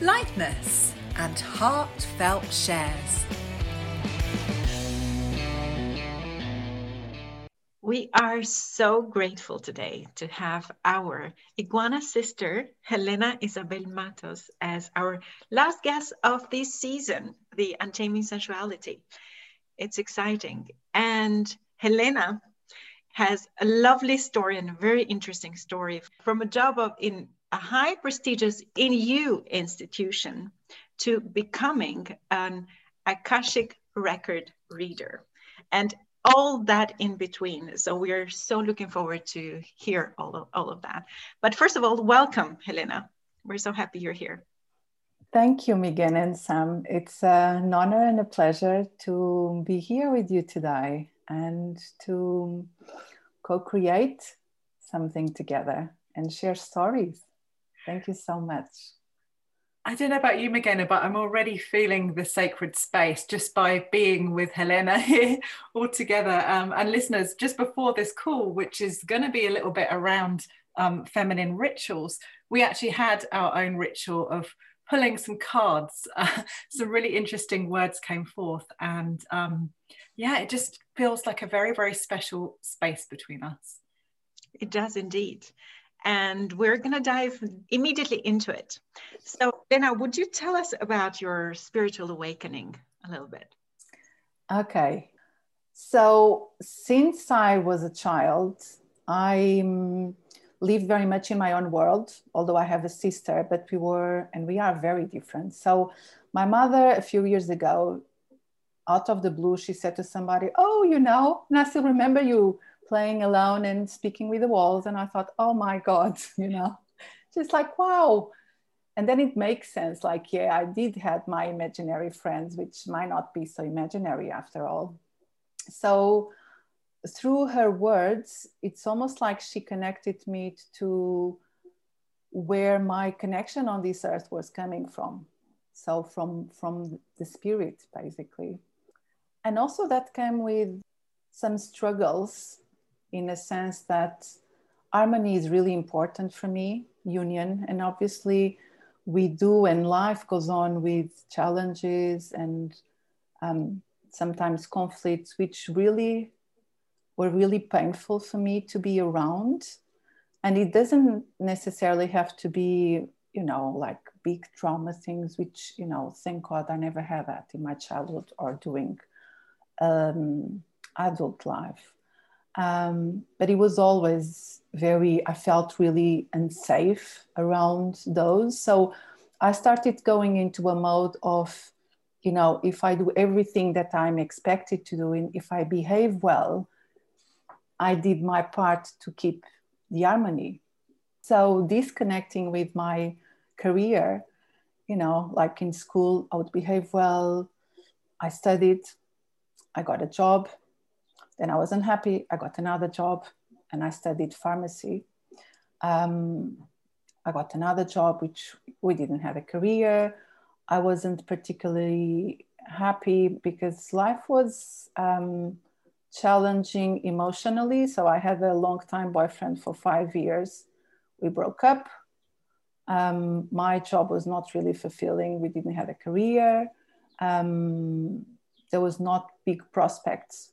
lightness, and heartfelt shares. We are so grateful today to have our iguana sister, Helena Isabel Matos, as our last guest of this season, the Untaming Sensuality. It's exciting. And Helena has a lovely story and a very interesting story from a job of in a high prestigious INU institution to becoming an Akashic record reader. And all that in between. So we are so looking forward to hear all of, all of that. But first of all, welcome, Helena. We're so happy you're here. Thank you, Megan and Sam. It's an honor and a pleasure to be here with you today and to co create something together and share stories. Thank you so much. I don't know about you, Migena, but I'm already feeling the sacred space just by being with Helena here all together. Um, and listeners, just before this call, which is going to be a little bit around um, feminine rituals, we actually had our own ritual of pulling some cards. Uh, some really interesting words came forth. And um, yeah, it just feels like a very, very special space between us. It does indeed and we're going to dive immediately into it. So, Lena, would you tell us about your spiritual awakening a little bit? Okay. So, since I was a child, I um, lived very much in my own world, although I have a sister, but we were and we are very different. So, my mother, a few years ago, out of the blue, she said to somebody, Oh, you know, and I still remember you playing alone and speaking with the walls. And I thought, oh my God, you know, just like, wow. And then it makes sense. Like, yeah, I did have my imaginary friends, which might not be so imaginary after all. So through her words, it's almost like she connected me to where my connection on this earth was coming from. So from from the spirit, basically. And also that came with some struggles in a sense that harmony is really important for me, union. And obviously, we do, and life goes on with challenges and um, sometimes conflicts, which really were really painful for me to be around. And it doesn't necessarily have to be, you know, like big trauma things, which, you know, thank God I never had that in my childhood or doing um, adult life. Um, but it was always very, I felt really unsafe around those. So I started going into a mode of, you know, if I do everything that I'm expected to do, and if I behave well, I did my part to keep the harmony. So disconnecting with my career, you know, like in school, I would behave well. I studied, I got a job, then I was unhappy. I got another job and I studied pharmacy. Um, I got another job, which we didn't have a career. I wasn't particularly happy because life was um, challenging emotionally. So I had a long time boyfriend for five years. We broke up. Um, my job was not really fulfilling. We didn't have a career. Um, there was not big prospects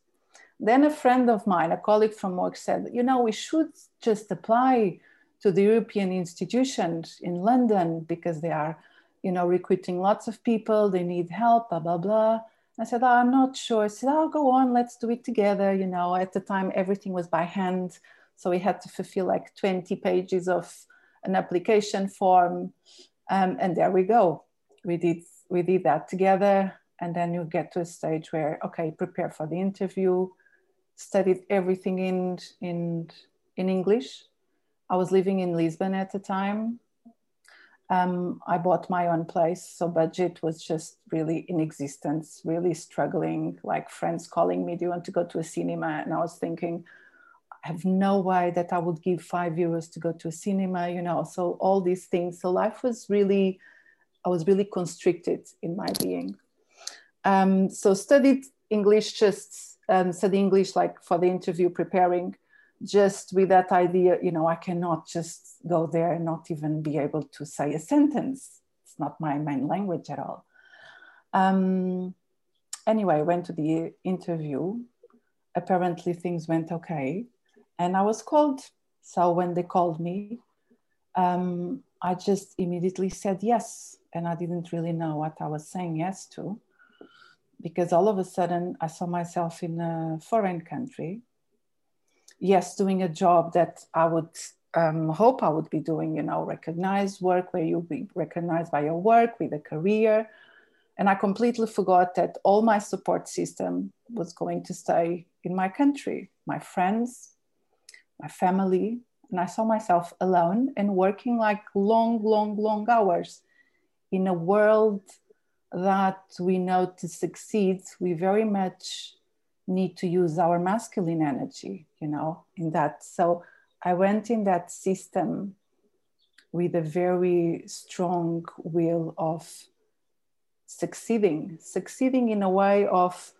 then a friend of mine, a colleague from work, said, you know, we should just apply to the European institutions in London because they are, you know, recruiting lots of people, they need help, blah, blah, blah. I said, oh, I'm not sure. I said, oh, go on, let's do it together. You know, at the time, everything was by hand. So we had to fulfill like 20 pages of an application form. Um, and there we go. We did, we did that together. And then you get to a stage where, okay, prepare for the interview studied everything in in in English. I was living in Lisbon at the time, Um, I bought my own place, so budget was just really in existence, really struggling. Like friends calling me, "Do you want to go to a cinema?" And I was thinking, I have no way that I would give five euros to go to a cinema, you know. So all these things. So life was really, I was really constricted in my being. Um, so studied English, just um, study English like for the interview, preparing, just with that idea, you know, I cannot just go there and not even be able to say a sentence. It's not my main language at all. Um, anyway, I went to the interview. Apparently, things went okay, and I was called. So when they called me, um, I just immediately said yes, and I didn't really know what I was saying yes to, because all of a sudden I saw myself in a foreign country. Yes, doing a job that I would um, hope I would be doing, you know, recognized work where you'll be recognized by your work with a career. And I completely forgot that all my support system was going to stay in my country, my friends, my family. And I saw myself alone and working like long, long, long hours in a world that we know to succeed, we very much need to use our masculine energy, you know, in that. So I went in that system with a very strong will of succeeding, succeeding in a way of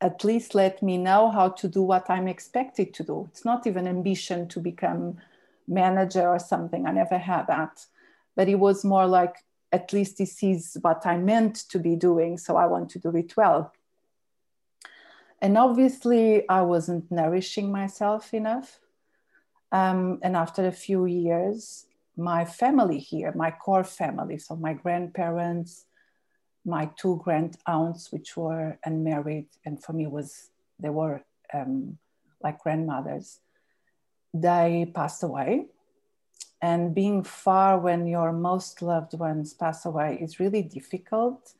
at least let me know how to do what I'm expected to do. It's not even ambition to become manager or something. I never had that. But it was more like at least this is what I meant to be doing, so I want to do it well. And obviously, I wasn't nourishing myself enough. Um, and after a few years, my family here, my core family, so my grandparents, my two grand aunts, which were unmarried, and for me was they were um, like grandmothers, they passed away. And being far when your most loved ones pass away is really difficult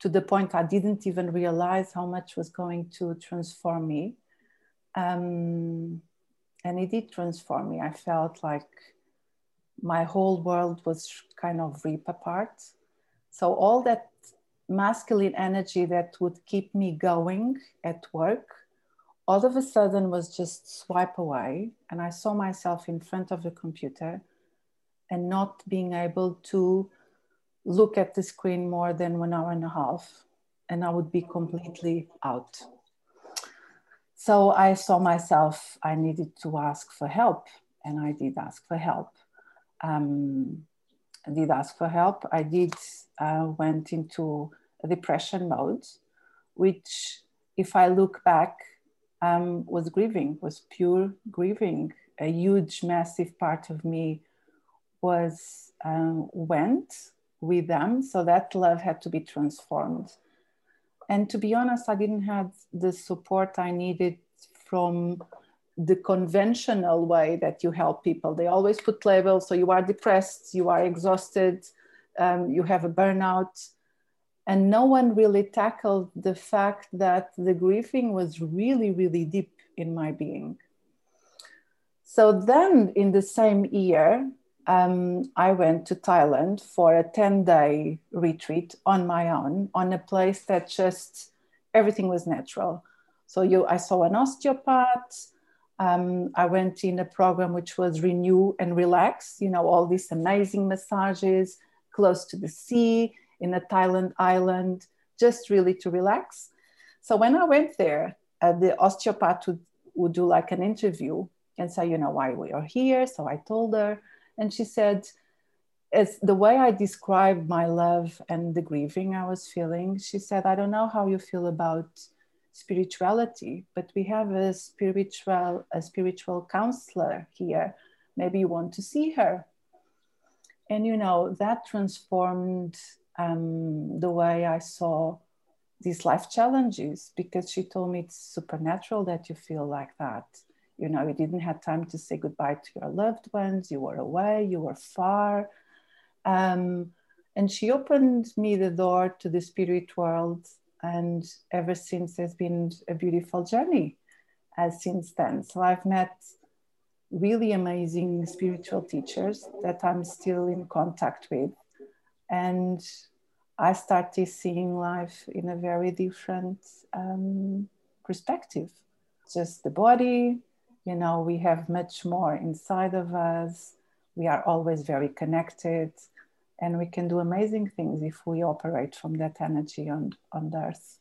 to the point I didn't even realize how much was going to transform me. Um, and it did transform me. I felt like my whole world was kind of ripped apart. So all that masculine energy that would keep me going at work all of a sudden was just swipe away and i saw myself in front of the computer and not being able to look at the screen more than one hour and a half and i would be completely out so I saw myself, I needed to ask for help, and I did ask for help. Um, I did ask for help. I did uh, went into a depression mode, which, if I look back, um, was grieving, was pure grieving. A huge, massive part of me was um, went with them, so that love had to be transformed and to be honest, I didn't have the support I needed from the conventional way that you help people. They always put labels. So you are depressed, you are exhausted, um, you have a burnout. And no one really tackled the fact that the grieving was really, really deep in my being. So then in the same year, um, I went to Thailand for a 10 day retreat on my own, on a place that just everything was natural. So you, I saw an osteopath. Um, I went in a program which was renew and relax. You know, all these amazing massages close to the sea in a Thailand island, just really to relax. So when I went there, uh, the osteopath would, would do like an interview and say, you know, why we are here. So I told her and she said, it's the way I described my love and the grieving I was feeling. She said, I don't know how you feel about spirituality, but we have a spiritual, a spiritual counselor here. Maybe you want to see her. And you know, that transformed um, the way I saw these life challenges because she told me it's supernatural that you feel like that you know you didn't have time to say goodbye to your loved ones you were away you were far um, and she opened me the door to the spirit world and ever since there's been a beautiful journey as since then so i've met really amazing spiritual teachers that I'm still in contact with. And I started seeing life in a very different um, perspective. Just the body, you know, we have much more inside of us. We are always very connected, and we can do amazing things if we operate from that energy on, on the earth.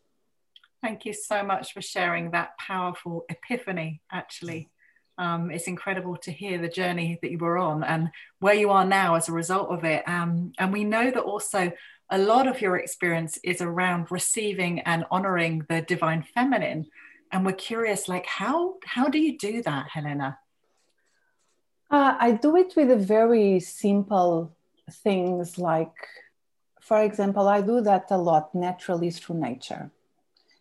Thank you so much for sharing that powerful epiphany, actually. Um, it's incredible to hear the journey that you were on and where you are now as a result of it. Um, and we know that also a lot of your experience is around receiving and honoring the divine feminine. And we're curious, like, how how do you do that, Helena? Uh, I do it with a very simple things like, for example, I do that a lot naturally through nature.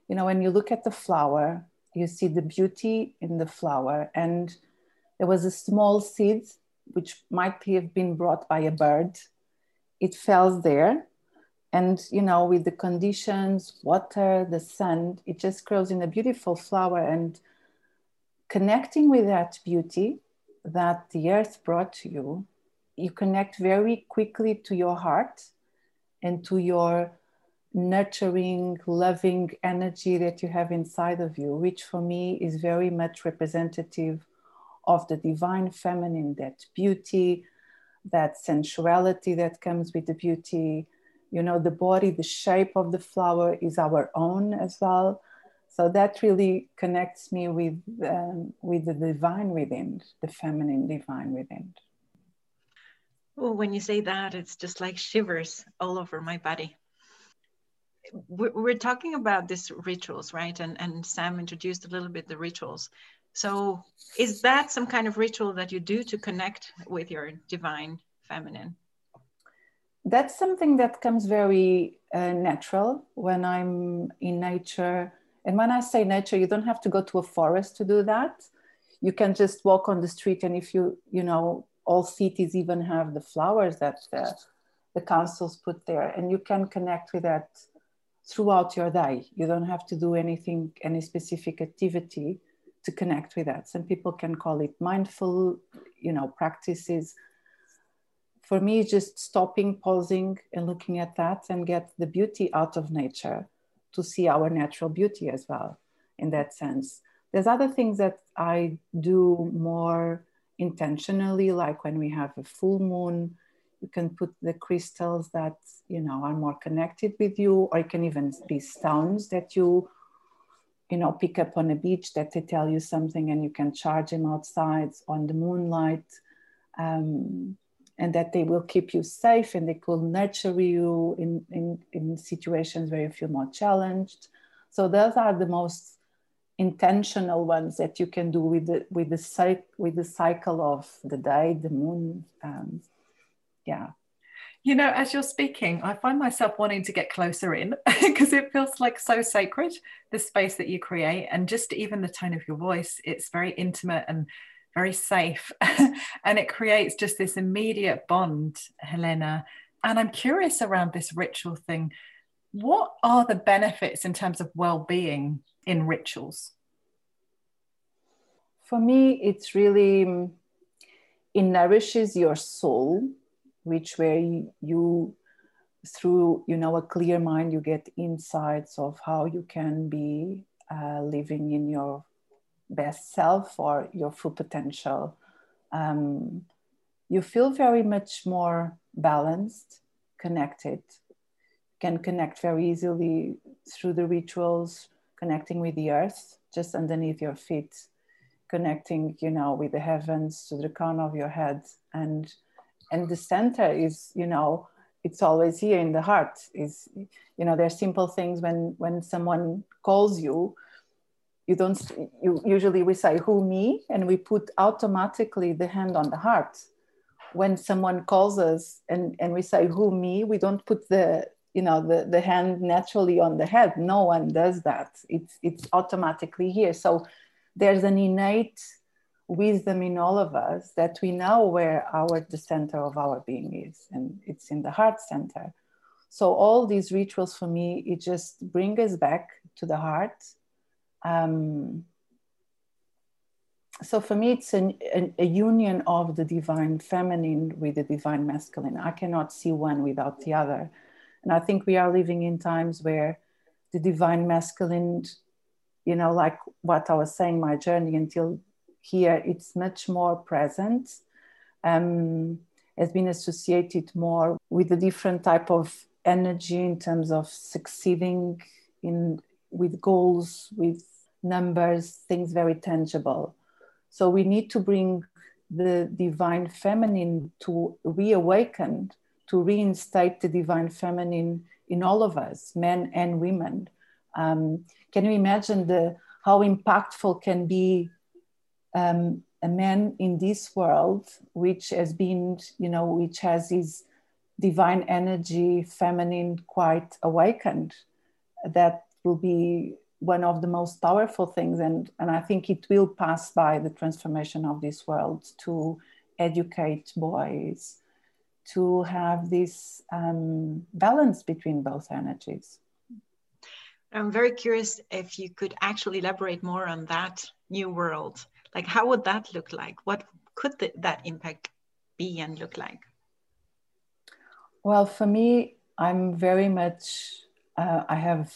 You know, when you look at the flower, you see the beauty in the flower. And there was a small seed which might have been brought by a bird. It fell there. And, you know, with the conditions, water, the sun, it just grows in a beautiful flower. And connecting with that beauty that the earth brought to you, you connect very quickly to your heart and to your nurturing, loving energy that you have inside of you, which for me is very much representative of the divine feminine, that beauty, that sensuality that comes with the beauty. You know, the body, the shape of the flower is our own as well. So that really connects me with, um, with the divine within, the feminine divine within. Well, when you say that, it's just like shivers all over my body we're talking about these rituals, right? And and Sam introduced a little bit the rituals. So is that some kind of ritual that you do to connect with your divine feminine? That's something that comes very uh, natural when I'm in nature. And when I say nature, you don't have to go to a forest to do that. You can just walk on the street, and if you, you know, all cities even have the flowers that the, the councils put there, and you can connect with that throughout your day. You don't have to do anything, any specific activity to connect with that. Some people can call it mindful, you know, practices. For me, just stopping, pausing, and looking at that and get the beauty out of nature to see our natural beauty as well, in that sense. There's other things that I do more intentionally, like when we have a full moon, you can put the crystals that you know are more connected with you or it can even be stones that you you know pick up on a beach that they tell you something and you can charge them outside on the moonlight um, and that they will keep you safe and they will nurture you in, in, in situations where you feel more challenged. So those are the most intentional ones that you can do with the with the with the cycle of the day the moon um, yeah. You know as you're speaking i find myself wanting to get closer in because it feels like so sacred the space that you create and just even the tone of your voice it's very intimate and very safe. And it creates just this immediate bond helena. And i'm curious around this ritual thing. What are the benefits in terms of well-being in rituals? For me it's really it nourishes your soul which where you through you know a clear mind you get insights of how you can be uh, living in your best self or your full potential um, you feel very much more balanced connected. Can connect very easily through the rituals connecting with the earth just underneath your feet connecting you know with the heavens to the crown of your head. And and the center is you know it's always here in the heart. Is you know there are simple things when when someone calls you you don't you usually we say who me? And we put automatically the hand on the heart. When someone calls us and and we say who me? We don't put the you know the, the hand naturally on the head. No one does that. It's it's automatically here. So there's an innate wisdom in all of us that we know where our the center of our being is and it's in the heart center. So all these rituals for me it just bring us back to the heart um, so for me, it's an, an, a union of the divine feminine with the divine masculine. I cannot see one without the other. And I think we are living in times where the divine masculine, you know, like what I was saying, my journey until here, it's much more present. Um, has been associated more with a different type of energy in terms of succeeding in with goals, with numbers, things very tangible. So we need to bring the divine feminine to reawaken, to reinstate the divine feminine in all of us, men and women. Um, can you imagine the how impactful can be um, a man in this world, which has been, you know, which has his divine energy, feminine, quite awakened? That will be one of the most powerful things and, and i think it will pass by the transformation of this world to educate boys to have this um, balance between both energies. I'm very curious if you could actually elaborate more on that new world. Like how would that look like? What could the, that impact be and look like? Well for me i'm very much uh, i have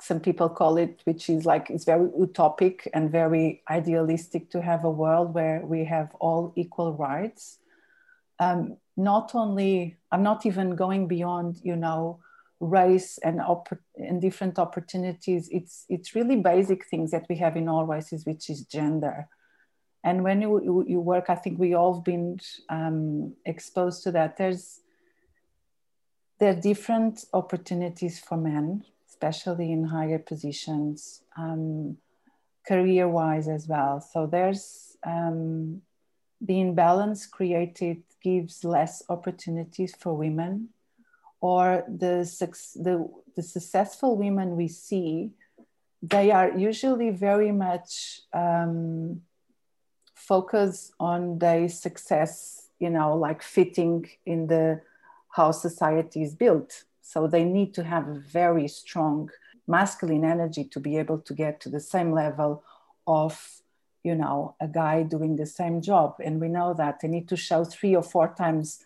some people call it, which is like it's very utopic and very idealistic to have a world where we have all equal rights. Um, not only, I'm not even going beyond, you know, race and, opp- and different opportunities. It's it's really basic things that we have in all races, which is gender. And when you, you, you work, I think we all have been um, exposed to that. There's there are different opportunities for men especially in higher positions, um, career wise as well. So there's um, the imbalance created gives less opportunities for women, or the, the, the successful women we see, they are usually very much um, focused on their success, you know, like fitting in the how society is built so they need to have a very strong masculine energy to be able to get to the same level of you know a guy doing the same job. And we know that they need to show three or four times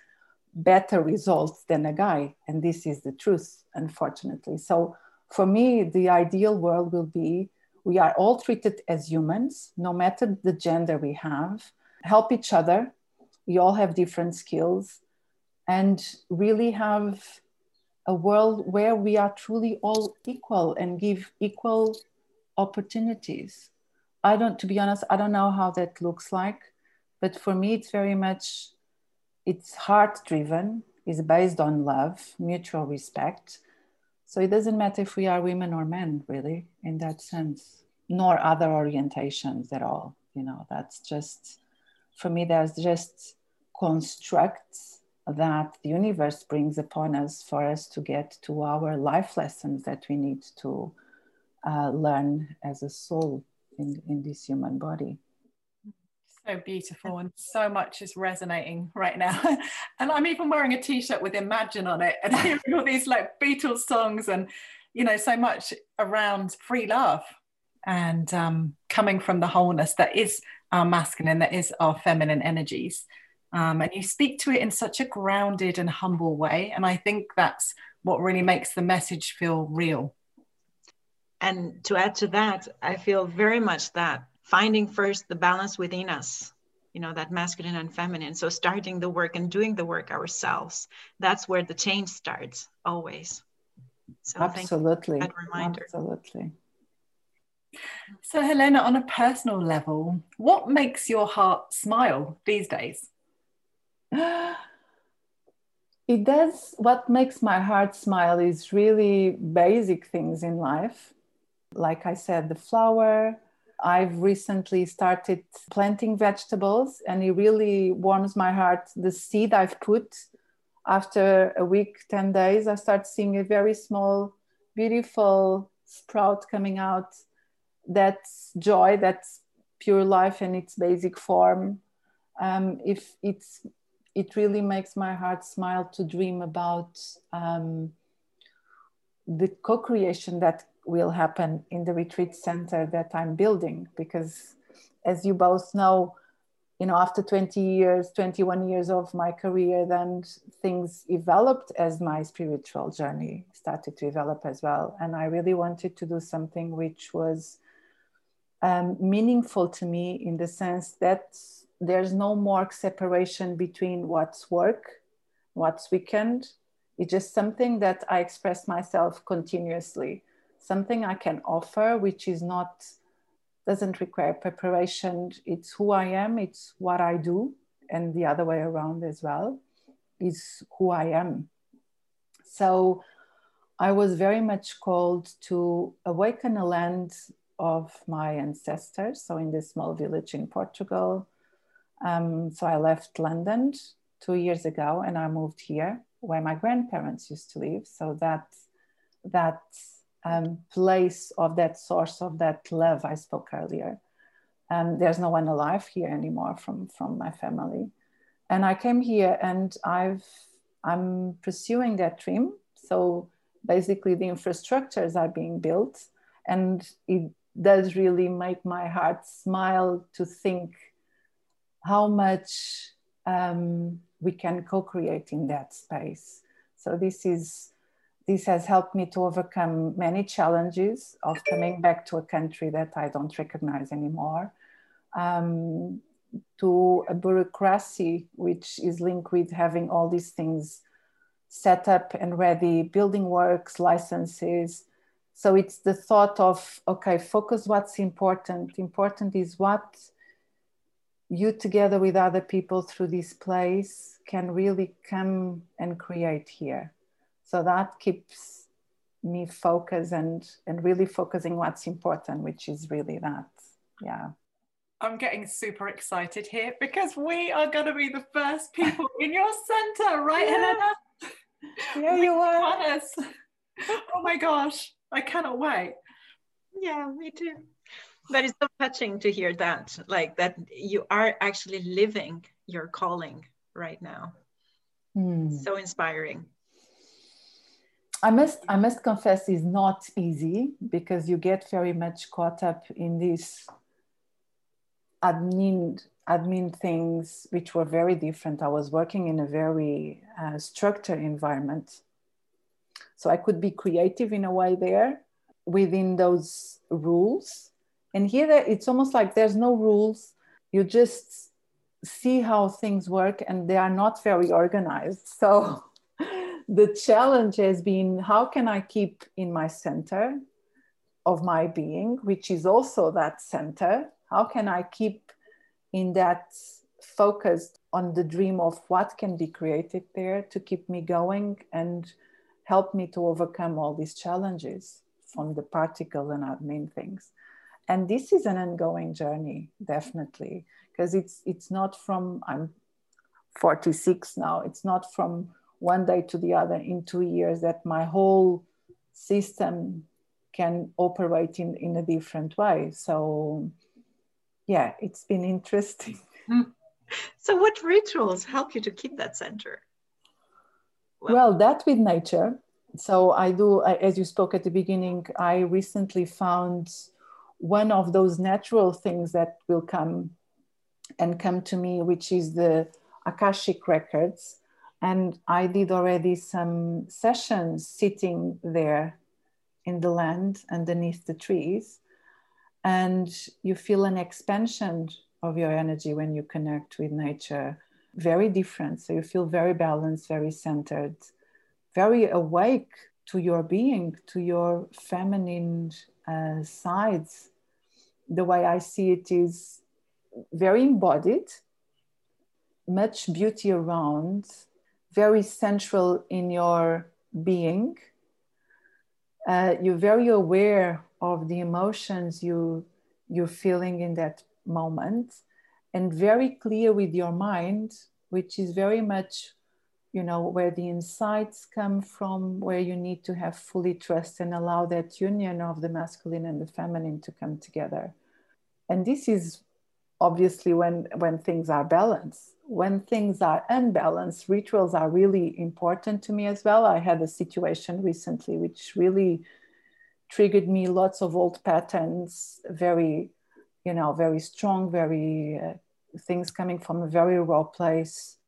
better results than a guy. And this is the truth unfortunately. So for me the ideal world will be we are all treated as humans no matter the gender we have help each other. We all have different skills and really have a world where we are truly all equal and give equal opportunities. I don't, to be honest, I don't know how that looks like, but for me, it's very much, it's heart driven, it's based on love, mutual respect. So it doesn't matter if we are women or men, really, in that sense, nor other orientations at all. You know, that's just, for me, there's just constructs that the universe brings upon us for us to get to our life lessons that we need to uh, learn as a soul in, in this human body. So beautiful, and so much is resonating right now. and I'm even wearing a t-shirt with Imagine on it, and hearing all these like Beatles songs, and you know, so much around free love and um, coming from the wholeness that is our masculine, that is our feminine energies. Um, and you speak to it in such a grounded and humble way. And I think that's what really makes the message feel real. And to add to that, I feel very much that finding first the balance within us, you know, that masculine and feminine. So starting the work and doing the work ourselves, that's where the change starts always. So absolutely. that reminder. Absolutely. So, Helena, on a personal level, what makes your heart smile these days? it does what makes my heart smile is really basic things in life. Like i said the flower. I've recently started planting vegetables and it really warms my heart. The seed i've put after a week 10 days i start seeing a very small beautiful sprout coming out. That's joy that's pure life in its basic form. Um, if it's it really makes my heart smile to dream about um, the co-creation that will happen in the retreat center that I'm building because as you both know, you know, after 20 years, 21 years of my career, then things developed as my spiritual journey started to develop as well. And I really wanted to do something which was um, meaningful to me in the sense that there's no more separation between what's work, what's weekend. It's just something that I express myself continuously, something I can offer, which is not doesn't require preparation. It's who I am, it's what I do, and the other way around as well is who I am. So I was very much called to awaken a land of my ancestors. So in this small village in Portugal. Um, so I left London two years ago and I moved here where my grandparents used to live. So that that um, place of that source of that love I spoke earlier. Um, there's no one alive here anymore from from my family, and I came here and I've I'm pursuing that dream. So basically, the infrastructures are being built, and it does really make my heart smile to think how much um, we can co-create in that space. So this is this has helped me to overcome many challenges of coming back to a country that I don't recognize anymore, um, to a bureaucracy which is linked with having all these things set up and ready, building works, licenses. So it's the thought of, okay, focus what's important. Important is what you together with other people through this place can really come and create here so that keeps me focused and and really focusing what's important which is really that yeah I'm getting super excited here because we are going to be the first people in your center, right, yeah. Helena? Yeah, you are. Oh my gosh, I cannot wait. Yeah, me too. But it's so touching to hear that, like that you are actually living your calling right now. Mm. So inspiring. I must I must confess is not easy because you get very much caught up in these admin admin things which were very different. I was working in a very uh, structured environment, so I could be creative in a way there within those rules. And here it's almost like there's no rules. You just see how things work, and they are not very organized. So the challenge has been how can I keep in my center of my being, which is also that center? How can I keep in that focused on the dream of what can be created there to keep me going and help me to overcome all these challenges from the particle and admin things? And this is an ongoing journey, definitely, because it's it's not from I'm 46 now. It's not from one day to the other in two years that my whole system can operate in, in a different way. So, yeah, it's been interesting. Hmm. So, what rituals help you to keep that center? Well, well that with nature. So, I do, as you spoke at the beginning, I recently found one of those natural things that will come and come to me, which is the Akashic records and I did already some sessions sitting there in the land underneath the trees. And you feel an expansion of your energy when you connect with nature, very different. So you feel very balanced, very centered, very awake to your being, to your feminine uh, sides. The way I see it is very embodied, much beauty around, very central in your being. Uh, you're very aware of the emotions you you're feeling in that moment, and very clear with your mind, which is very much, you know, where the insights come from, where you need to have fully trust and allow that union of the masculine and the feminine to come together. And this is obviously when when things are balanced when things are unbalanced, rituals are really important to me as well. I had a situation recently which really triggered me lots of old patterns, very you know, very strong, very uh, things coming from a very raw place,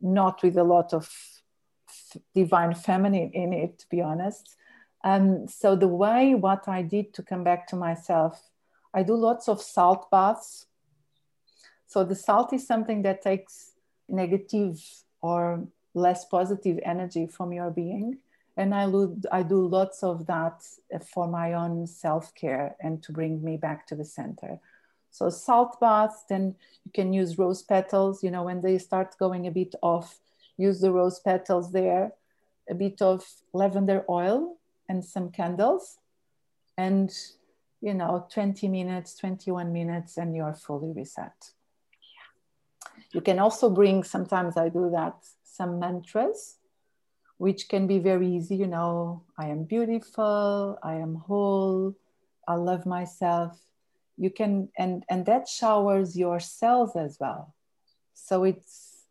not with a lot of divine feminine in it, to be honest. Um, so the way what I did to come back to myself, I do lots of salt baths. So the salt is something that takes negative or less positive energy from your being. And I, do, I do lots of that for my own self care and to bring me back to the center. So, salt baths, then you can use rose petals. You know, when they start going a bit off, use the rose petals there, a bit of lavender oil and some candles. And, you know, 20 minutes, 21 minutes, and you're fully reset. You can also bring, sometimes I do that, some mantras, which can be very easy. You know, I am beautiful, I am whole, I love myself. You can, and, and that showers your cells as well. So it's,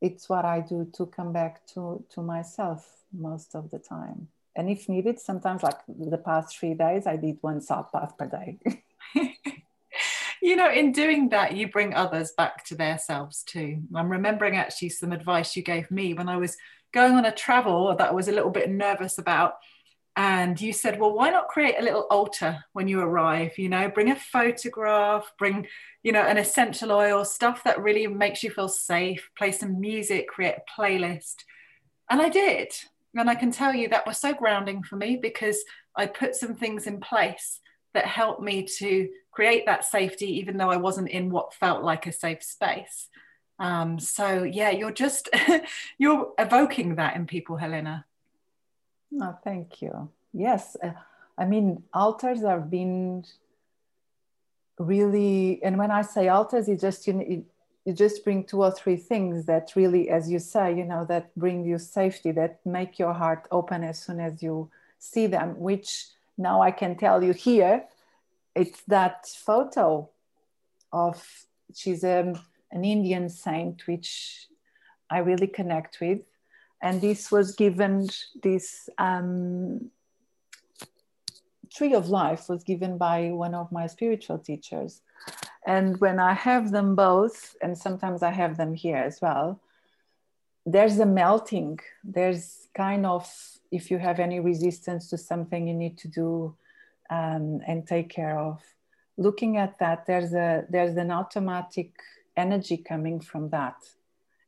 it's what I do to come back to, to myself most of the time. And if needed, sometimes like the past three days, I did one salt bath per day. you know, in doing that, you bring others back to their selves too. I'm remembering actually some advice you gave me when I was going on a travel that I was a little bit nervous about. And you said, well, why not create a little altar when you arrive? You know, bring a photograph, bring, you know, an essential oil, stuff that really makes you feel safe, play some music, create a playlist. And I did. And I can tell you that was so grounding for me because I put some things in place that helped me to create that safety, even though I wasn't in what felt like a safe space. Um, so yeah, you're just you're evoking that in people, Helena. Oh, thank you. Yes, uh, I mean altars have been really, and when I say altars, it just you, it, you just bring two or three things that really, as you say, you know, that bring you safety, that make your heart open as soon as you see them. Which now I can tell you here, it's that photo of she's a um, an Indian saint, which I really connect with. And this was given, this um, tree of life was given by one of my spiritual teachers. And when I have them both, and sometimes I have them here as well, there's a melting. There's kind of, if you have any resistance to something you need to do um, and take care of, looking at that, there's a there's an automatic energy coming from that,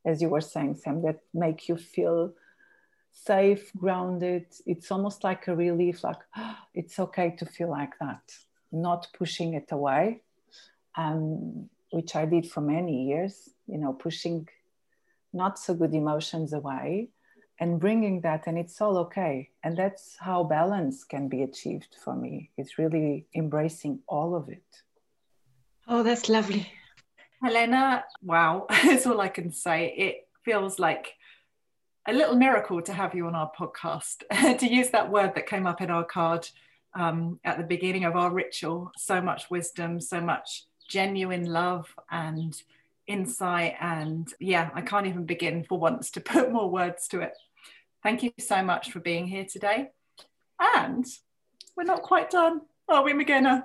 as you were saying, Sam, that make you feel safe, grounded. It's almost like a relief, like oh, it's okay to feel like that, not pushing it away, um, which I did for many years, you know, pushing not so good emotions away and bringing that and it's all okay. And that's how balance can be achieved for me it's really embracing all of it. Oh that's lovely Helena, wow, that's all I can say. It feels like a little miracle to have you on our podcast, to use that word that came up in our card um, at the beginning of our ritual. So much wisdom, so much genuine love and insight. And yeah, I can't even begin for once to put more words to it. Thank you so much for being here today. And we're not quite done, are we, Migena?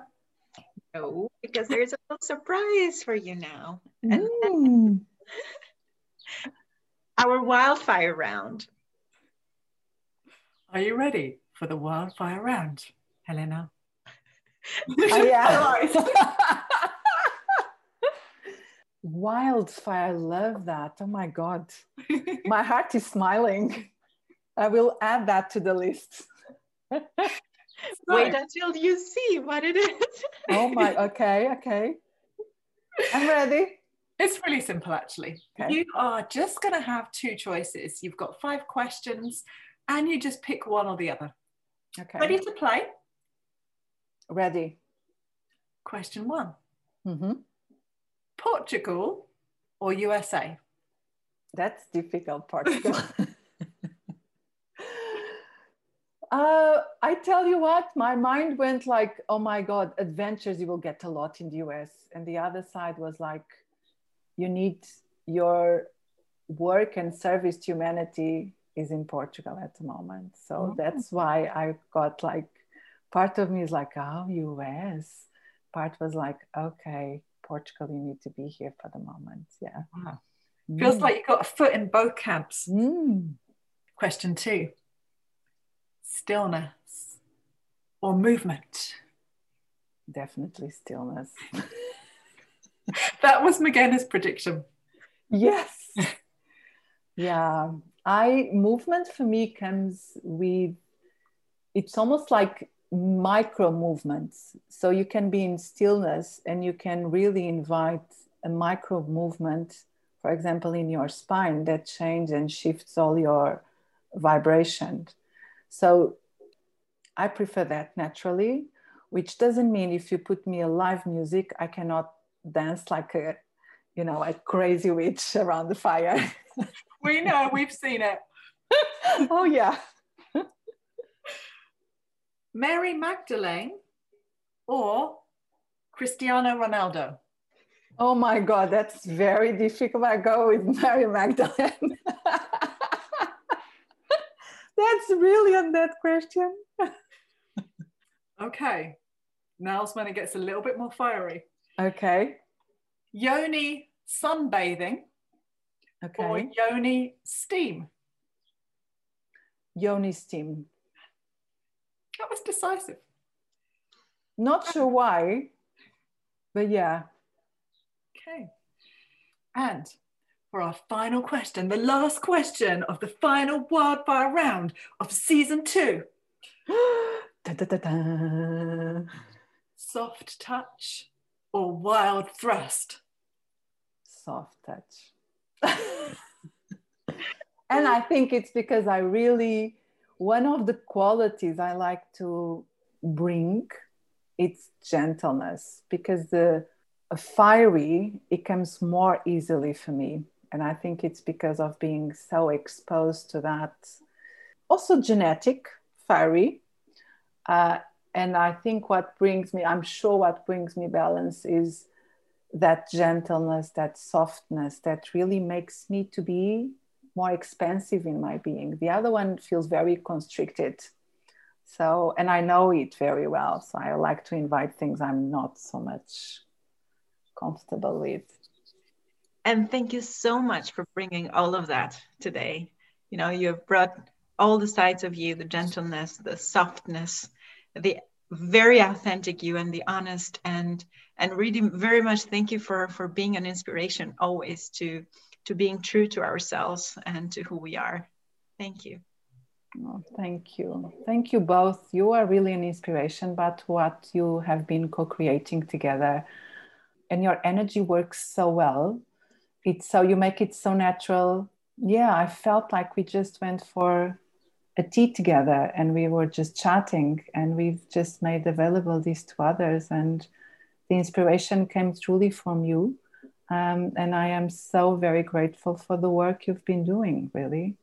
No, because there's a little surprise for you now. Mm. Our wildfire round. Are you ready for the wildfire round, Helena? Oh, yeah. wildfire, I love that. Oh my God. my heart is smiling. I will add that to the list. Wait until you see what it is. oh my, okay, okay. I'm ready. It's really simple, actually. Okay. You are just going to have two choices. You've got five questions, and you just pick one or the other. Okay. Ready to play? Ready. Question one mm-hmm. Portugal or USA? That's difficult, Portugal. Uh, I tell you what, my mind went like, oh my God, adventures you will get a lot in the US. And the other side was like, you need your work and service to humanity is in Portugal at the moment. So mm-hmm. that's why I got like, part of me is like, oh, US. part was like, okay, Portugal, you need to be here for the moment. Yeah. Wow. Feels mm. like you got a foot in both camps. Mm. Question two stillness or movement? Definitely stillness. that was Migena's prediction. Yes. yeah. I movement for me comes with it's almost like micro movements. So you can be in stillness and you can really invite a micro movement, for example, in your spine that changes and shifts all your vibration. So I prefer that naturally, which doesn't mean if you put me a live music, I cannot dance like a, you know, a crazy witch around the fire. we know, we've seen it. oh yeah. Mary Magdalene or Cristiano Ronaldo? Oh my God, that's very difficult. I go with Mary Magdalene. That's brilliant, that question. okay, now's when it gets a little bit more fiery. Okay. Yoni sunbathing okay. or yoni steam? Yoni steam. That was decisive. Not sure why, but yeah. Okay. And for our final question, the last question of the final wildfire round of season two. da, da, da, Soft touch or wild thrust? Soft touch. and I think it's because I really one of the qualities I like to bring it's gentleness because the fiery it comes more easily for me and I think it's because of being so exposed to that also genetic fiery uh, and I think what brings me I'm sure what brings me balance is that gentleness that softness that really makes me to be more expansive in my being. The other one feels very constricted. So, and I know it very well. So I like to invite things I'm not so much comfortable with. And thank you so much for bringing all of that today. You know, you've brought all the sides of you the gentleness, the softness, the very authentic you and the honest and and really very much thank you for for being an inspiration always to to being true to ourselves and to who we are. Thank you. Oh, thank you. Thank you both. You are really an inspiration, but what you have been co creating together. And your energy works so well. It's so you make it so natural. Yeah, I felt like we just went for a tea together and we were just chatting and we've just made available these to others. And the inspiration came truly from you um, and I am so very grateful for the work you've been doing, really.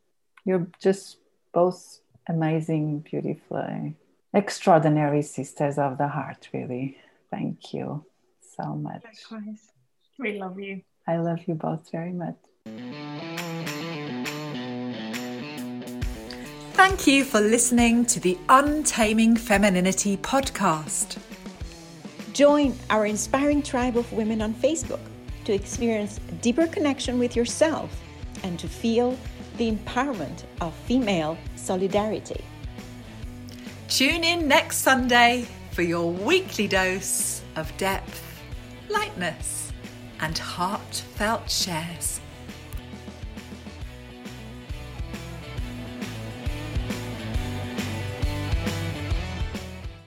You're just both amazing, beautiful, extraordinary sisters of the heart, really. Thank you so much. Likewise. We love you. I love you both very much. Thank you for listening to the Untaming Femininity podcast. Join our inspiring tribe of women on Facebook to experience deeper connection with yourself and to feel the empowerment of female solidarity. Tune in next Sunday for your weekly dose of depth, lightness, and heartfelt shares.